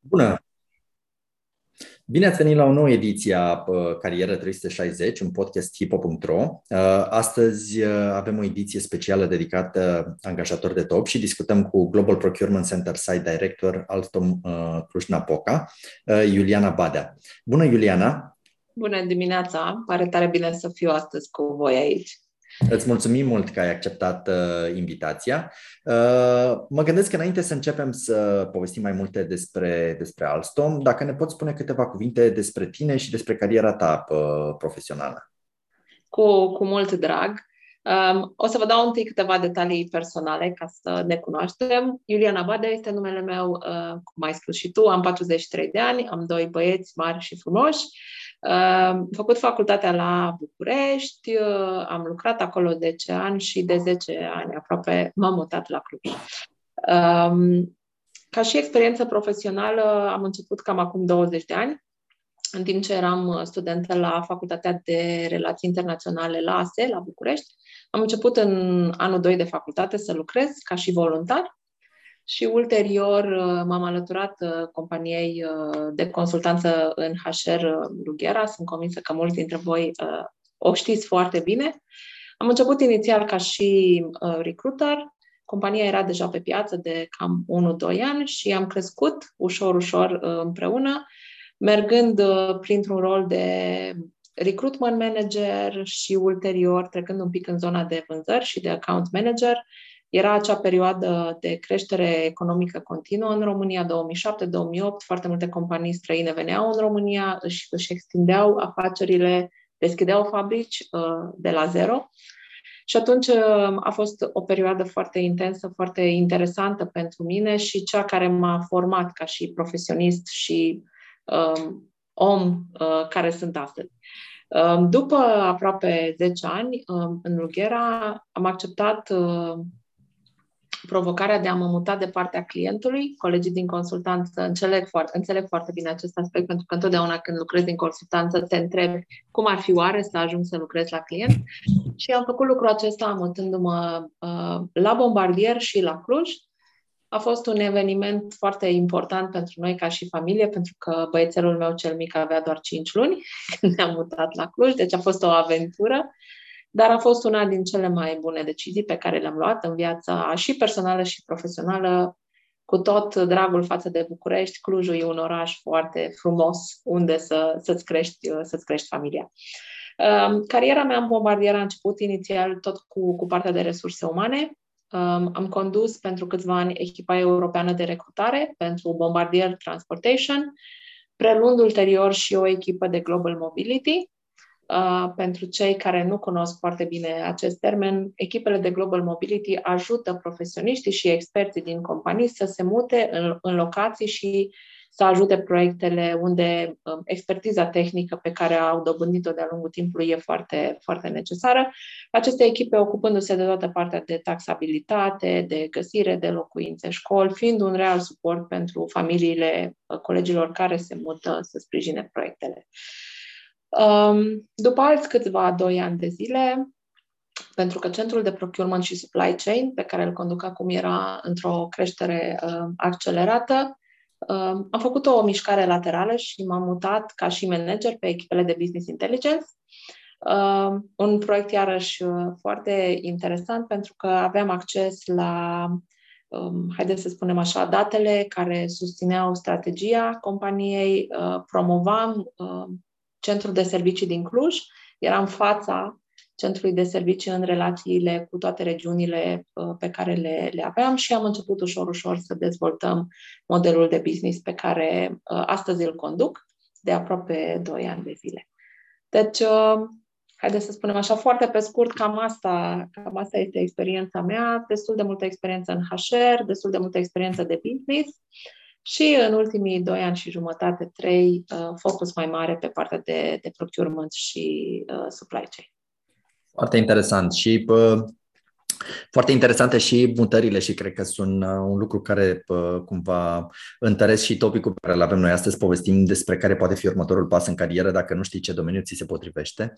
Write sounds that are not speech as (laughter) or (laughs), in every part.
Bună! Bine ați venit la o nouă ediție a Carieră 360, un podcast hipo.ro. Astăzi avem o ediție specială dedicată angajator de top și discutăm cu Global Procurement Center Site Director Alstom Cluj-Napoca, Iuliana Badea. Bună, Iuliana! Bună dimineața! Pare tare bine să fiu astăzi cu voi aici. Îți mulțumim mult că ai acceptat uh, invitația. Uh, mă gândesc că înainte să începem să povestim mai multe despre, despre Alstom, dacă ne poți spune câteva cuvinte despre tine și despre cariera ta uh, profesională. Cu, cu mult drag. Um, o să vă dau întâi câteva detalii personale ca să ne cunoaștem. Iuliana Bade este numele meu, uh, cum ai spus și tu, am 43 de ani, am doi băieți mari și frumoși. Am făcut facultatea la București, am lucrat acolo 10 ani și de 10 ani aproape m-am mutat la Cluj. Ca și experiență profesională am început cam acum 20 de ani, în timp ce eram studentă la Facultatea de Relații Internaționale la ASE, la București. Am început în anul 2 de facultate să lucrez ca și voluntar și ulterior uh, m-am alăturat uh, companiei uh, de consultanță în HR Lughera. Sunt convinsă că mulți dintre voi o știți foarte bine. Am început inițial ca și recruiter. Compania era deja pe piață de cam 1-2 ani și am crescut ușor, ușor împreună, mergând printr-un rol de recruitment manager și ulterior trecând un pic în zona de vânzări și de account manager, era acea perioadă de creștere economică continuă în România, 2007-2008, foarte multe companii străine veneau în România, își, își extindeau afacerile, deschideau fabrici uh, de la zero. Și atunci uh, a fost o perioadă foarte intensă, foarte interesantă pentru mine și cea care m-a format ca și profesionist și um, om uh, care sunt astăzi. Um, după aproape 10 ani um, în Lughera, am acceptat uh, provocarea de a mă muta de partea clientului. Colegii din consultanță înțeleg foarte, înțeleg foarte bine acest aspect, pentru că întotdeauna când lucrezi din consultanță te întrebi cum ar fi oare să ajung să lucrez la client. Și am făcut lucrul acesta mutându-mă uh, la Bombardier și la Cluj. A fost un eveniment foarte important pentru noi ca și familie, pentru că băiețelul meu cel mic avea doar 5 luni (laughs) când ne-am mutat la Cluj, deci a fost o aventură dar a fost una din cele mai bune decizii pe care le-am luat în viața și personală și profesională, cu tot dragul față de București, Clujul e un oraș foarte frumos unde să, să-ți, crești, să-ți crești familia. Um, cariera mea în bombardier a început inițial tot cu, cu partea de resurse umane. Um, am condus pentru câțiva ani echipa europeană de recrutare pentru Bombardier Transportation, preluând ulterior și o echipă de Global Mobility, Uh, pentru cei care nu cunosc foarte bine acest termen, echipele de Global Mobility ajută profesioniștii și experții din companii să se mute în, în locații și să ajute proiectele unde um, expertiza tehnică pe care au dobândit-o de-a lungul timpului e foarte, foarte necesară. Aceste echipe ocupându-se de toată partea de taxabilitate, de găsire de locuințe, școli, fiind un real suport pentru familiile uh, colegilor care se mută să sprijine proiectele. Um, după alți câțiva doi ani de zile, pentru că centrul de procurement și supply chain, pe care îl conduc acum, era într-o creștere uh, accelerată, uh, am făcut o mișcare laterală și m-am mutat ca și manager pe echipele de business intelligence. Uh, un proiect iarăși uh, foarte interesant pentru că aveam acces la, um, haideți să spunem așa, datele care susțineau strategia companiei, uh, promovam uh, centrul de servicii din Cluj, era în fața centrului de servicii în relațiile cu toate regiunile uh, pe care le, le aveam și am început ușor, ușor să dezvoltăm modelul de business pe care uh, astăzi îl conduc de aproape 2 ani de zile. Deci, uh, haideți să spunem așa, foarte pe scurt, cam asta, cam asta este experiența mea, destul de multă experiență în HR, destul de multă experiență de business și în ultimii doi ani și jumătate, trei, uh, focus mai mare pe partea de, de procurement și uh, supply chain. Foarte interesant și pă, foarte interesante și mutările și cred că sunt uh, un lucru care pă, cumva întăresc și topicul pe care îl avem noi astăzi, povestim despre care poate fi următorul pas în carieră dacă nu știi ce domeniu ți se potrivește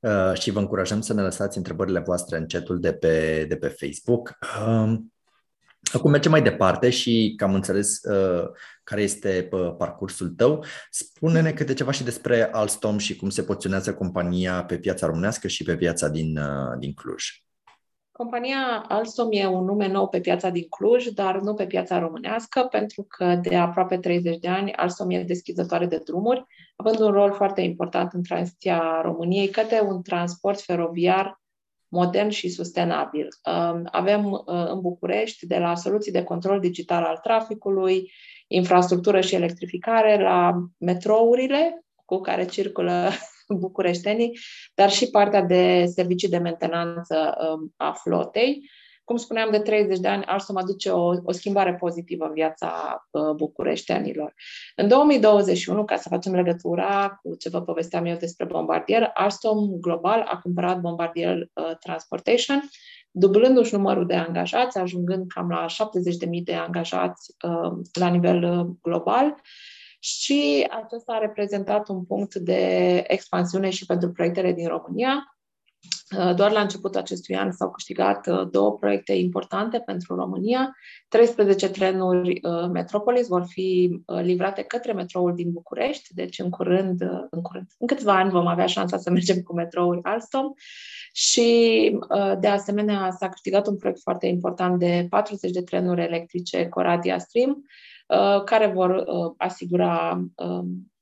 uh, și vă încurajăm să ne lăsați întrebările voastre în chatul de pe, de pe Facebook. Uh, Acum mergem mai departe și că am înțeles uh, care este uh, parcursul tău. Spune-ne câte ceva și despre Alstom și cum se poziționează compania pe piața românească și pe piața din, uh, din Cluj. Compania Alstom e un nume nou pe piața din Cluj, dar nu pe piața românească, pentru că de aproape 30 de ani Alstom e deschizătoare de drumuri, având un rol foarte important în tranziția României către un transport feroviar modern și sustenabil. Um, avem uh, în București de la soluții de control digital al traficului, infrastructură și electrificare, la metrourile cu care circulă (laughs) bucureștenii, dar și partea de servicii de mentenanță um, a flotei. Cum spuneam, de 30 de ani, Alstom aduce o, o schimbare pozitivă în viața uh, bucureștenilor. În 2021, ca să facem legătura cu ce vă povesteam eu despre Bombardier, Alstom Global a cumpărat Bombardier uh, Transportation, dublându-și numărul de angajați, ajungând cam la 70.000 de angajați uh, la nivel uh, global și acesta a reprezentat un punct de expansiune și pentru proiectele din România. Uh, doar la începutul acestui an s-au câștigat uh, două proiecte importante pentru România. 13 trenuri uh, Metropolis vor fi livrate către metroul din București, deci în curând, în curând, în câțiva ani vom avea șansa să (laughs) mergem cu metroul Alstom și de asemenea s-a câștigat un proiect foarte important de 40 de trenuri electrice Coradia Stream, care vor asigura um,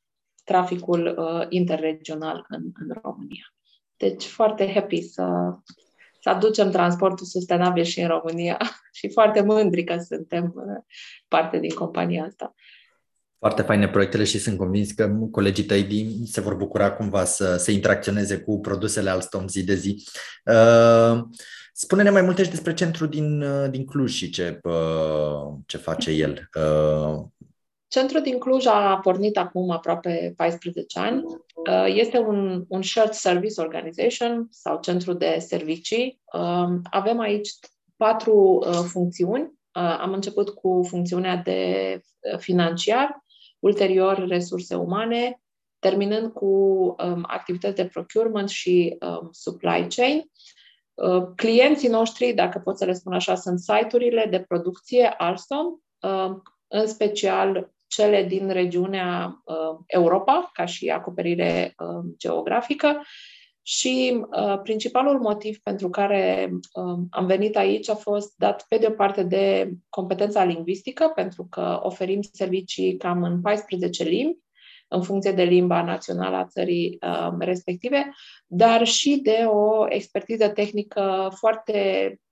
traficul interregional în, în România. Deci foarte happy să, să aducem transportul sustenabil și în România (laughs) și foarte mândri că suntem uh, parte din compania asta. Foarte faine proiectele și sunt convins că colegii tăi din, se vor bucura cumva să, să interacționeze cu produsele Alstom zi de zi. Uh, spune-ne mai multe și despre centrul din, uh, din Cluj și ce, uh, ce face el. Uh, Centrul din Cluj a pornit acum aproape 14 ani. Uh, este un, un shared service organization sau centru de servicii. Um, avem aici patru uh, funcțiuni. Uh, am început cu funcțiunea de financiar, ulterior resurse umane, terminând cu um, activități de procurement și um, supply chain. Clienții noștri, dacă pot să le spun așa, sunt site-urile de producție Alstom, în special cele din regiunea uh, Europa, ca și acoperire uh, geografică. Și uh, principalul motiv pentru care uh, am venit aici a fost dat, pe de o parte, de competența lingvistică, pentru că oferim servicii cam în 14 limbi, în funcție de limba națională a țării uh, respective, dar și de o expertiză tehnică foarte uh,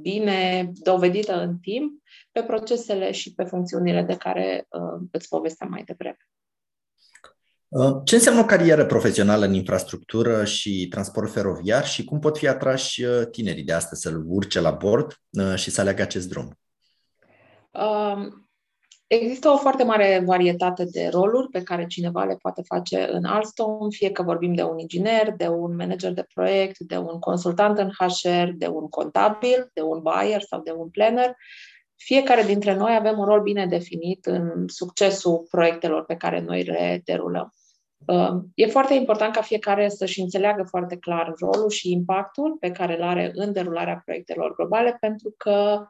bine dovedită în timp pe procesele și pe funcțiunile de care uh, îți povesteam mai devreme. Uh, ce înseamnă o carieră profesională în infrastructură și transport feroviar și cum pot fi atrași uh, tinerii de astăzi să-l urce la bord uh, și să aleagă acest drum? Există o foarte mare varietate de roluri pe care cineva le poate face în Alstom, fie că vorbim de un inginer, de un manager de proiect, de un consultant în HR, de un contabil, de un buyer sau de un planner fiecare dintre noi avem un rol bine definit în succesul proiectelor pe care noi le derulăm. Uh, e foarte important ca fiecare să-și înțeleagă foarte clar rolul și impactul pe care îl are în derularea proiectelor globale, pentru că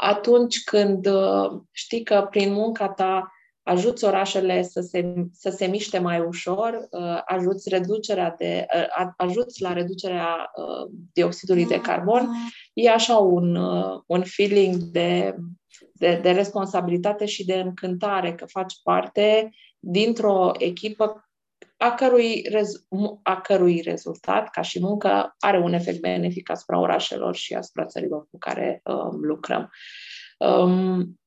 atunci când uh, știi că prin munca ta ajuți orașele să se, să se miște mai ușor, uh, ajuți, reducerea de, ajuți la reducerea dioxidului de carbon, e așa un, uh, un feeling de, de, de responsabilitate și de încântare că faci parte dintr-o echipă a cărui, rez, a cărui rezultat, ca și muncă, are un efect benefic asupra orașelor și asupra țărilor cu care um, lucrăm. Um,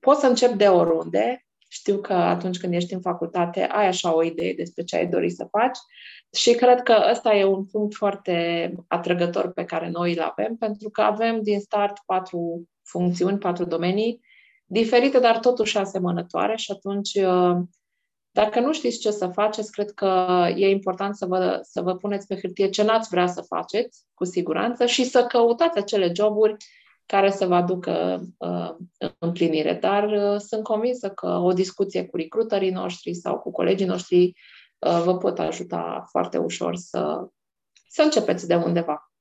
poți să încep de oriunde. Știu că atunci când ești în facultate ai așa o idee despre ce ai dori să faci, și cred că ăsta e un punct foarte atrăgător pe care noi îl avem, pentru că avem din start patru funcțiuni, patru domenii diferite, dar totuși asemănătoare și atunci uh, dacă nu știți ce să faceți, cred că e important să vă, să vă puneți pe hârtie ce n-ați vrea să faceți, cu siguranță, și să căutați acele joburi care să vă aducă uh, împlinire. Dar uh, sunt convinsă că o discuție cu recruiterii noștri sau cu colegii noștri Uh, vă pot ajuta foarte ușor să, să începeți de undeva.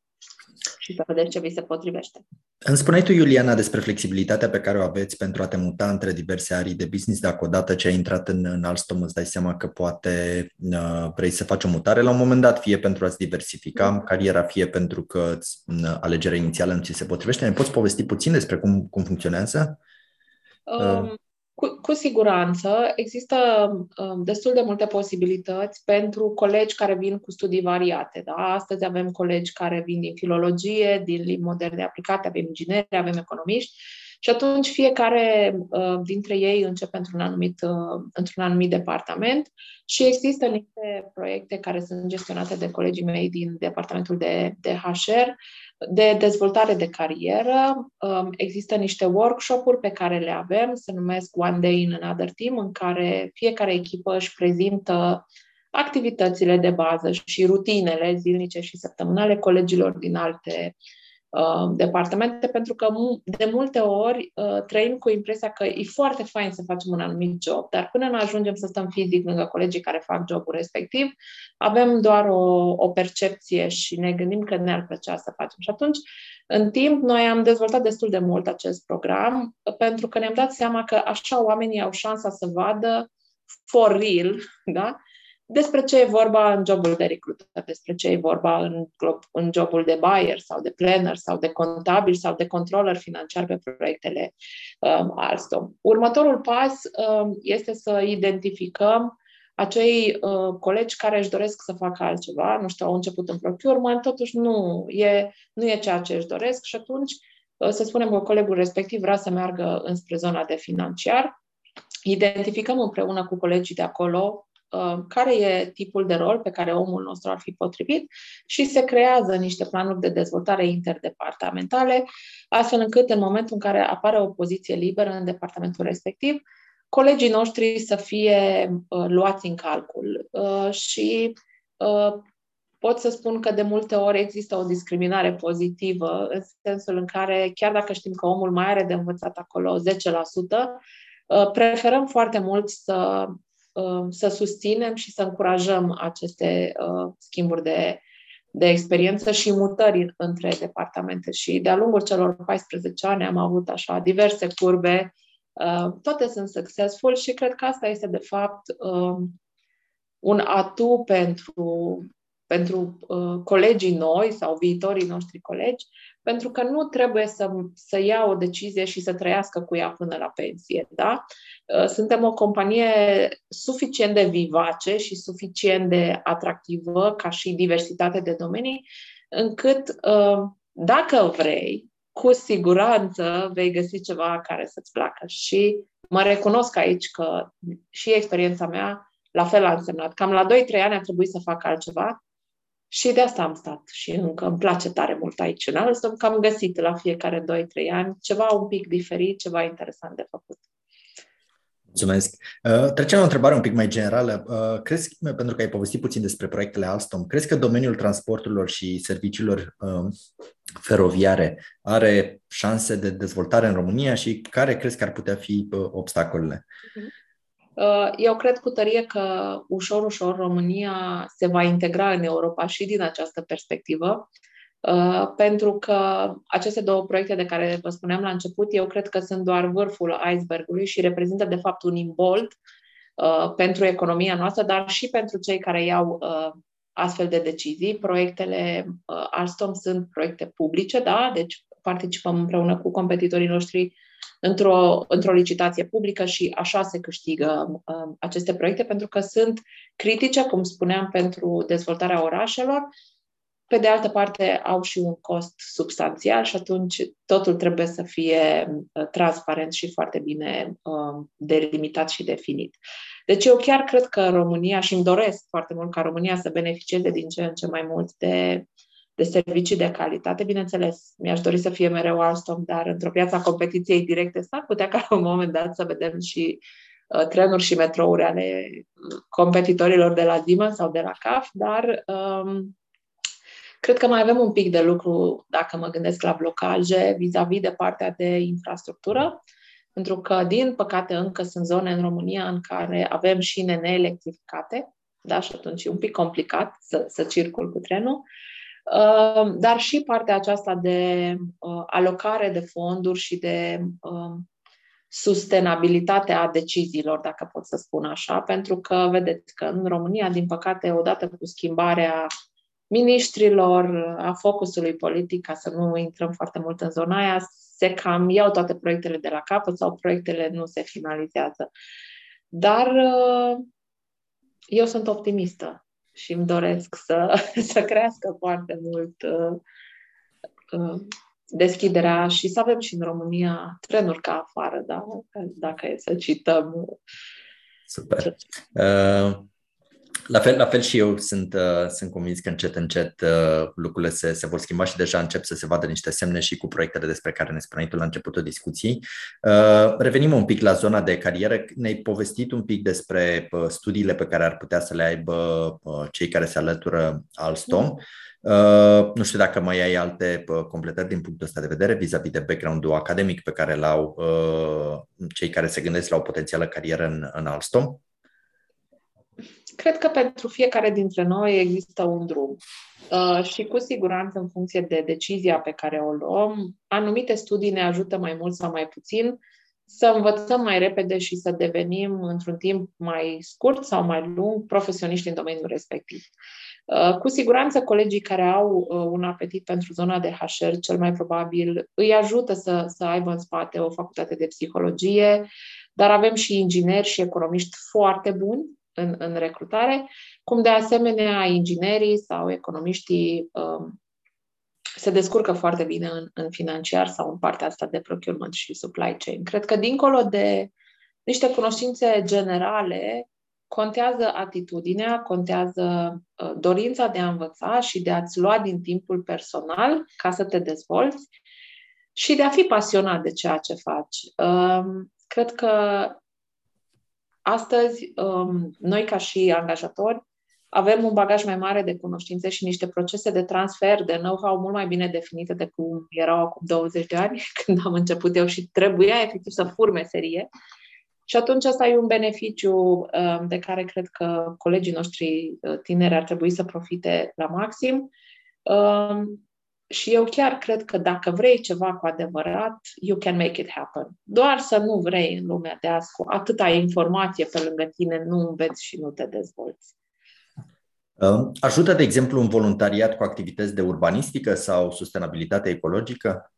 Și să vedeți ce vi se potrivește. Îmi spuneai tu, Iuliana, despre flexibilitatea pe care o aveți pentru a te muta între diverse arii de business. Dacă odată ce ai intrat în, în Alstom îți dai seama că poate uh, vrei să faci o mutare la un moment dat, fie pentru a-ți diversifica mm. cariera, fie pentru că uh, alegerea inițială nu ți se potrivește. Ne poți povesti puțin despre cum, cum funcționează? Um, uh. Cu, cu siguranță există uh, destul de multe posibilități pentru colegi care vin cu studii variate. Da? Astăzi avem colegi care vin din filologie, din limbi moderne aplicate, avem ingineri, avem economiști și atunci fiecare uh, dintre ei începe într-un anumit, uh, într-un anumit departament și există niște proiecte care sunt gestionate de colegii mei din departamentul de, de HR, de dezvoltare de carieră. Um, există niște workshop-uri pe care le avem, se numesc One Day in Another Team, în care fiecare echipă își prezintă activitățile de bază și rutinele zilnice și săptămânale colegilor din alte Uh, departamente, pentru că de multe ori uh, trăim cu impresia că e foarte fain să facem un anumit job, dar până nu ajungem să stăm fizic lângă colegii care fac jobul respectiv, avem doar o, o percepție și ne gândim că ne-ar plăcea să facem. Și atunci, în timp, noi am dezvoltat destul de mult acest program, pentru că ne-am dat seama că așa oamenii au șansa să vadă for real, (laughs) da? Despre ce e vorba în jobul de recruiter, despre ce e vorba în, în jobul de buyer sau de planner sau de contabil sau de controller financiar pe proiectele um, Alstom. Următorul pas um, este să identificăm acei uh, colegi care își doresc să facă altceva, nu știu, au început în procurement, totuși nu e, nu e ceea ce își doresc și atunci uh, să spunem că colegul respectiv vrea să meargă înspre zona de financiar, identificăm împreună cu colegii de acolo Uh, care e tipul de rol pe care omul nostru ar fi potrivit și se creează niște planuri de dezvoltare interdepartamentale, astfel încât în momentul în care apare o poziție liberă în departamentul respectiv, colegii noștri să fie uh, luați în calcul. Uh, și uh, pot să spun că de multe ori există o discriminare pozitivă, în sensul în care, chiar dacă știm că omul mai are de învățat acolo 10%, uh, preferăm foarte mult să Uh, să susținem și să încurajăm aceste uh, schimburi de, de experiență și mutări între departamente. Și de-a lungul celor 14 ani am avut așa diverse curbe, uh, toate sunt successful și cred că asta este de fapt un atu pentru, pentru colegii noi sau viitorii noștri colegi, pentru că nu trebuie să, să ia o decizie și să trăiască cu ea până la pensie. Da? Uh, suntem o companie suficient de vivace și suficient de atractivă ca și diversitate de domenii, încât uh, dacă vrei, cu siguranță vei găsi ceva care să-ți placă. Și mă recunosc aici că și experiența mea la fel a însemnat. Cam la 2-3 ani a trebuit să fac altceva și de asta am stat și încă îmi place tare mult aici în Alstom, că am găsit la fiecare 2-3 ani ceva un pic diferit, ceva interesant de făcut. Mulțumesc. Uh, trecem la o întrebare un pic mai generală. Uh, crezi, pentru că ai povestit puțin despre proiectele Alstom, crezi că domeniul transporturilor și serviciilor uh, feroviare are șanse de dezvoltare în România și care crezi că ar putea fi obstacolele? Uh-huh. Uh, eu cred cu tărie că ușor, ușor România se va integra în Europa și din această perspectivă, uh, pentru că aceste două proiecte de care vă spuneam la început, eu cred că sunt doar vârful icebergului și reprezintă de fapt un imbold uh, pentru economia noastră, dar și pentru cei care iau astfel de decizii. Proiectele Alstom sunt proiecte publice, da? deci participăm împreună cu competitorii noștri într-o, într-o licitație publică și așa se câștigă uh, aceste proiecte, pentru că sunt critice, cum spuneam, pentru dezvoltarea orașelor. Pe de altă parte, au și un cost substanțial și atunci totul trebuie să fie uh, transparent și foarte bine uh, delimitat și definit. Deci eu chiar cred că România, și îmi doresc foarte mult ca România să beneficieze din ce în ce mai mult de de servicii de calitate. Bineînțeles, mi-aș dori să fie mereu Alstom, dar într-o piață a competiției directe s-ar putea ca la un moment dat să vedem și uh, trenuri și metrouri ale competitorilor de la Siemens sau de la CAF, dar um, cred că mai avem un pic de lucru dacă mă gândesc la blocaje vis-a-vis de partea de infrastructură, pentru că, din păcate, încă sunt zone în România în care avem șine neelectrificate, da, și atunci e un pic complicat să, să circul cu trenul. Uh, dar și partea aceasta de uh, alocare de fonduri și de uh, sustenabilitatea deciziilor, dacă pot să spun așa, pentru că vedeți că în România, din păcate, odată cu schimbarea ministrilor, a focusului politic, ca să nu intrăm foarte mult în zona aia, se cam iau toate proiectele de la capăt sau proiectele nu se finalizează. Dar uh, eu sunt optimistă și îmi doresc să, (laughs) să crească foarte mult uh, uh, deschiderea și să avem și în România trenuri ca afară, da? dacă e să cităm. Super. Uh, la fel, la fel și eu sunt, uh, sunt convins că încet, încet uh, lucrurile se, se vor schimba și deja încep să se vadă niște semne și cu proiectele despre care ne spuneai tu la începutul discuției. Uh, revenim un pic la zona de carieră. Ne-ai povestit un pic despre uh, studiile pe care ar putea să le aibă uh, cei care se alătură Alstom. Mm. Uh, nu știu dacă mai ai alte uh, completări din punctul ăsta de vedere vis-a-vis de background-ul academic pe care l-au uh, cei care se gândesc la o potențială carieră în, în Alstom. Cred că pentru fiecare dintre noi există un drum. Uh, și cu siguranță, în funcție de decizia pe care o luăm, anumite studii ne ajută mai mult sau mai puțin să învățăm mai repede și să devenim, într-un timp mai scurt sau mai lung, profesioniști în domeniul respectiv. Uh, cu siguranță, colegii care au uh, un apetit pentru zona de HR, cel mai probabil, îi ajută să, să aibă în spate o facultate de psihologie, dar avem și ingineri și economiști foarte buni în, în recrutare, cum de asemenea inginerii sau economiștii um, se descurcă foarte bine în, în financiar sau în partea asta de procurement și supply chain. Cred că dincolo de niște cunoștințe generale, contează atitudinea, contează uh, dorința de a învăța și de a-ți lua din timpul personal ca să te dezvolți și de a fi pasionat de ceea ce faci. Um, cred că Astăzi, um, noi ca și angajatori, avem un bagaj mai mare de cunoștințe și niște procese de transfer, de know-how mult mai bine definite decât cum erau acum 20 de ani, (laughs) când am început eu și trebuia efectiv să fur meserie. Și atunci asta e un beneficiu um, de care cred că colegii noștri uh, tineri ar trebui să profite la maxim. Um, și eu chiar cred că dacă vrei ceva cu adevărat, you can make it happen. Doar să nu vrei în lumea de azi cu atâta informație pe lângă tine, nu înveți și nu te dezvolți. Ajută, de exemplu, un voluntariat cu activități de urbanistică sau sustenabilitate ecologică?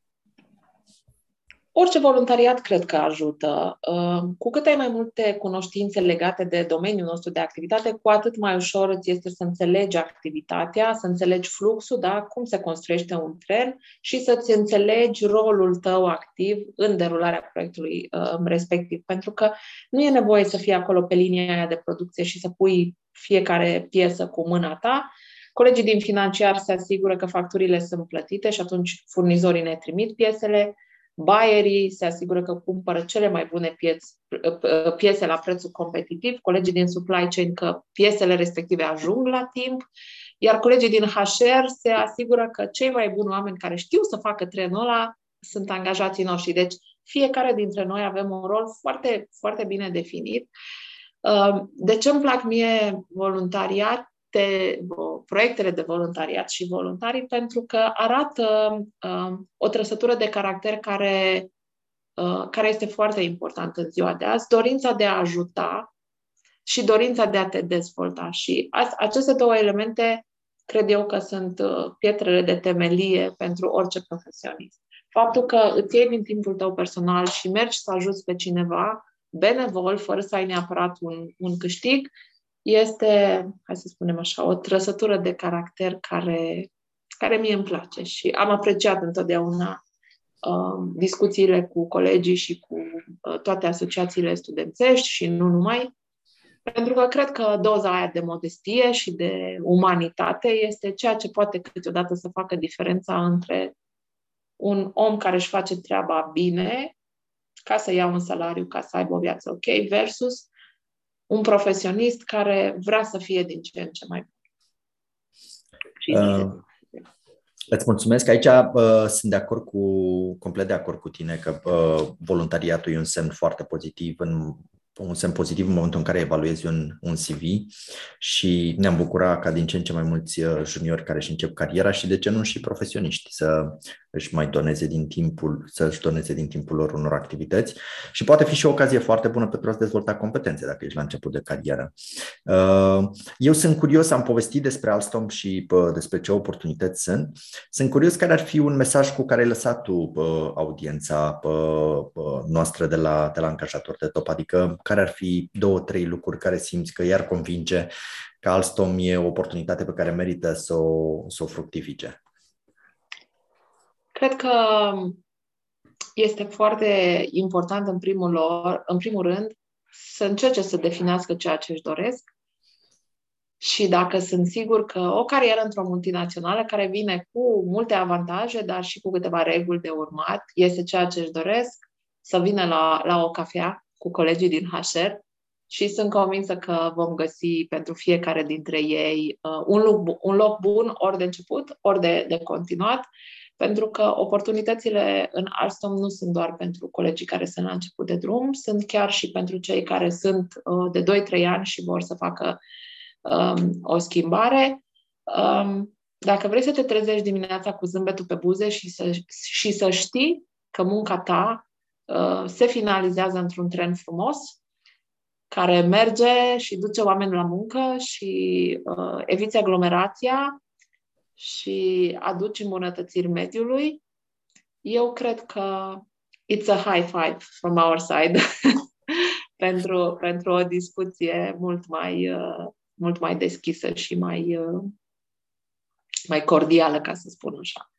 Orice voluntariat cred că ajută. Uh, cu cât ai mai multe cunoștințe legate de domeniul nostru de activitate, cu atât mai ușor îți este să înțelegi activitatea, să înțelegi fluxul, da? cum se construiește un tren și să-ți înțelegi rolul tău activ în derularea proiectului uh, respectiv. Pentru că nu e nevoie să fii acolo pe linia aia de producție și să pui fiecare piesă cu mâna ta, Colegii din financiar se asigură că facturile sunt plătite și atunci furnizorii ne trimit piesele, Bayerii se asigură că cumpără cele mai bune pieț, piese la prețul competitiv, colegii din supply chain că piesele respective ajung la timp, iar colegii din HR se asigură că cei mai buni oameni care știu să facă trenul ăla sunt angajații noștri. Deci fiecare dintre noi avem un rol foarte, foarte bine definit. De ce îmi plac mie voluntariat? De proiectele de voluntariat și voluntarii pentru că arată uh, o trăsătură de caracter care, uh, care este foarte importantă în ziua de azi, dorința de a ajuta și dorința de a te dezvolta. Și aceste două elemente cred eu că sunt uh, pietrele de temelie pentru orice profesionist. Faptul că îți iei din timpul tău personal și mergi să ajuți pe cineva benevol, fără să ai neapărat un, un câștig, este, hai să spunem așa, o trăsătură de caracter care, care mie îmi place și am apreciat întotdeauna uh, discuțiile cu colegii și cu uh, toate asociațiile studențești și nu numai, pentru că cred că doza aia de modestie și de umanitate este ceea ce poate câteodată să facă diferența între un om care își face treaba bine ca să ia un salariu, ca să aibă o viață ok, versus un profesionist care vrea să fie din ce în ce mai bun. Uh, îți mulțumesc. Aici uh, sunt de acord cu, complet de acord cu tine că uh, voluntariatul e un semn foarte pozitiv în un semn pozitiv în momentul în care evaluezi un, un CV și ne-am bucurat ca din ce în ce mai mulți uh, juniori care își încep cariera și de ce nu și profesioniști să își mai doneze din timpul, să își doneze din timpul lor unor activități și poate fi și o ocazie foarte bună pentru a dezvolta competențe dacă ești la început de carieră. Uh, eu sunt curios, am povestit despre Alstom și despre ce oportunități sunt. Sunt curios care ar fi un mesaj cu care ai lăsat tu audiența noastră de la, de la angajator de top, adică care ar fi două, trei lucruri care simți că iar convinge că Alstom e o oportunitate pe care merită să o, să o fructifice? Cred că este foarte important în primul, lor, în primul rând să încerce să definească ceea ce își doresc și dacă sunt sigur că o carieră într-o multinațională care vine cu multe avantaje, dar și cu câteva reguli de urmat, este ceea ce își doresc, să vină la, la o cafea cu colegii din HR și sunt convinsă că vom găsi pentru fiecare dintre ei uh, un, loc, un loc bun, ori de început, ori de, de continuat, pentru că oportunitățile în Alstom nu sunt doar pentru colegii care sunt la început de drum, sunt chiar și pentru cei care sunt uh, de 2-3 ani și vor să facă um, o schimbare. Um, dacă vrei să te trezești dimineața cu zâmbetul pe buze și să, și să știi că munca ta uh, se finalizează într-un tren frumos, care merge și duce oameni la muncă și uh, eviți aglomerația și aduci îmbunătățiri mediului, eu cred că it's a high five from our side (laughs) pentru, pentru o discuție mult mai, uh, mult mai deschisă și mai, uh, mai cordială, ca să spun așa.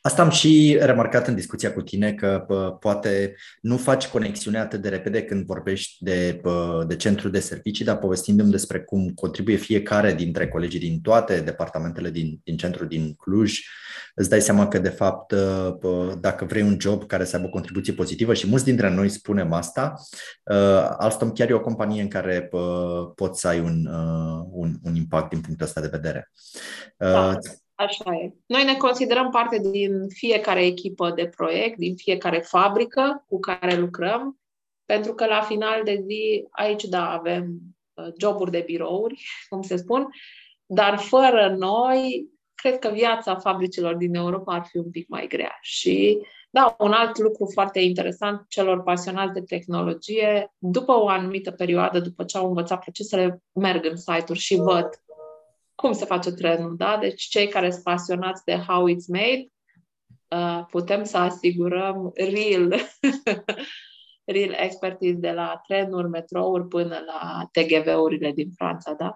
Asta am și remarcat în discuția cu tine, că pă, poate nu faci conexiunea atât de repede când vorbești de, pă, de centru de servicii, dar povestindu-mi despre cum contribuie fiecare dintre colegii din toate departamentele din, din centru din Cluj, îți dai seama că, de fapt, pă, dacă vrei un job care să aibă o contribuție pozitivă și mulți dintre noi spunem asta, Alstom chiar e o companie în care pă, poți să ai un, un, un impact din punctul ăsta de vedere. Da. Așa e. Noi ne considerăm parte din fiecare echipă de proiect, din fiecare fabrică cu care lucrăm, pentru că la final de zi, aici, da, avem uh, joburi de birouri, (laughs) cum se spun, dar fără noi, cred că viața fabricilor din Europa ar fi un pic mai grea. Și, da, un alt lucru foarte interesant celor pasionați de tehnologie, după o anumită perioadă, după ce au învățat procesele, merg în site-uri și văd cum se face trenul, da? Deci cei care sunt pasionați de how it's made, uh, putem să asigurăm real, (laughs) real expertise de la trenuri, metrouri până la TGV-urile din Franța, da?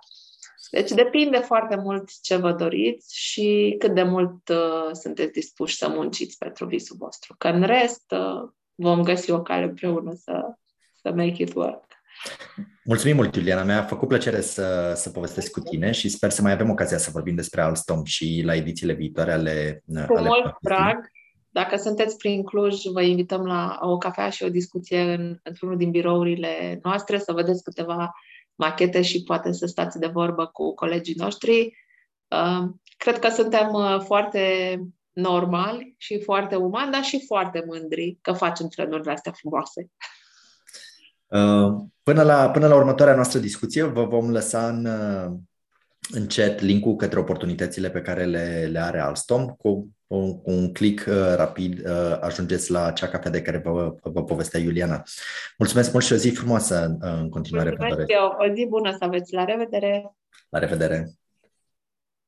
Deci depinde foarte mult ce vă doriți și cât de mult uh, sunteți dispuși să munciți pentru visul vostru. Că în rest uh, vom găsi o cale împreună să, să make it work. Mulțumim mult, Iuliana. Mi-a făcut plăcere să, să povestesc cu tine și sper să mai avem ocazia să vorbim despre Alstom și la edițiile viitoare ale Cu ale mult drag. Dacă sunteți prin Cluj, vă invităm la o cafea și o discuție în, într-unul din birourile noastre, să vedeți câteva machete și poate să stați de vorbă cu colegii noștri. Uh, cred că suntem uh, foarte normali și foarte umani, dar și foarte mândri că facem trenurile astea frumoase. Uh, până la, până la următoarea noastră discuție, vă vom lăsa în, uh, în chat linkul către oportunitățile pe care le, le are Alstom. Cu, cu un click uh, rapid ajungeți la cea cafea de care vă, vă povestea Iuliana. Mulțumesc mult și o zi frumoasă în continuare. Mulțumesc eu. O zi bună să aveți. La revedere! La revedere!